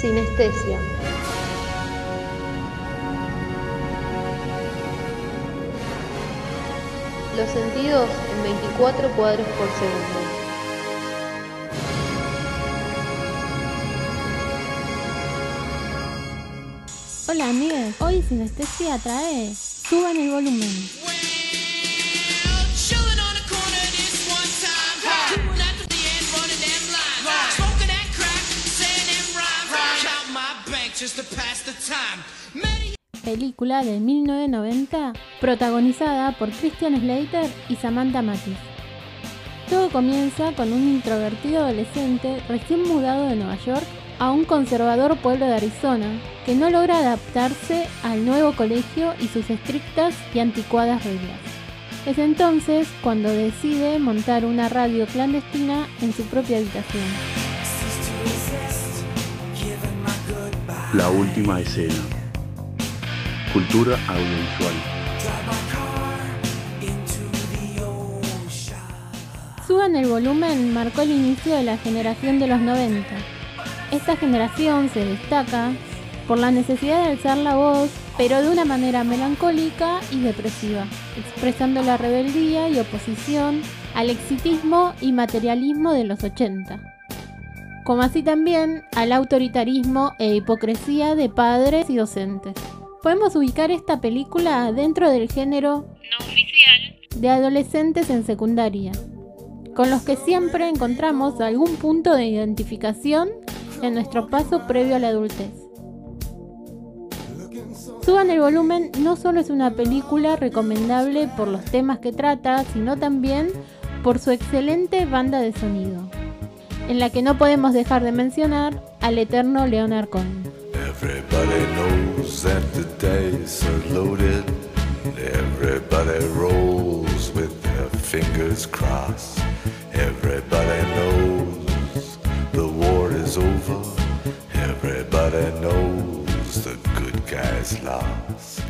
Sinestesia. Los sentidos en 24 cuadros por segundo. Hola amigos, hoy Sinestesia trae Suban el volumen. Película de 1990 protagonizada por Christian Slater y Samantha Mathis. Todo comienza con un introvertido adolescente recién mudado de Nueva York a un conservador pueblo de Arizona que no logra adaptarse al nuevo colegio y sus estrictas y anticuadas reglas. Es entonces cuando decide montar una radio clandestina en su propia habitación. La última escena. Cultura audiovisual. Suban el volumen marcó el inicio de la generación de los 90. Esta generación se destaca por la necesidad de alzar la voz, pero de una manera melancólica y depresiva, expresando la rebeldía y oposición al exitismo y materialismo de los 80, como así también al autoritarismo e hipocresía de padres y docentes. Podemos ubicar esta película dentro del género no oficial de adolescentes en secundaria, con los que siempre encontramos algún punto de identificación en nuestro paso previo a la adultez. Suban el volumen no solo es una película recomendable por los temas que trata, sino también por su excelente banda de sonido, en la que no podemos dejar de mencionar al eterno Leonard Cohen. Everybody knows that the dice are loaded. Everybody rolls with their fingers crossed. Everybody knows the war is over. Everybody knows the good guys lost.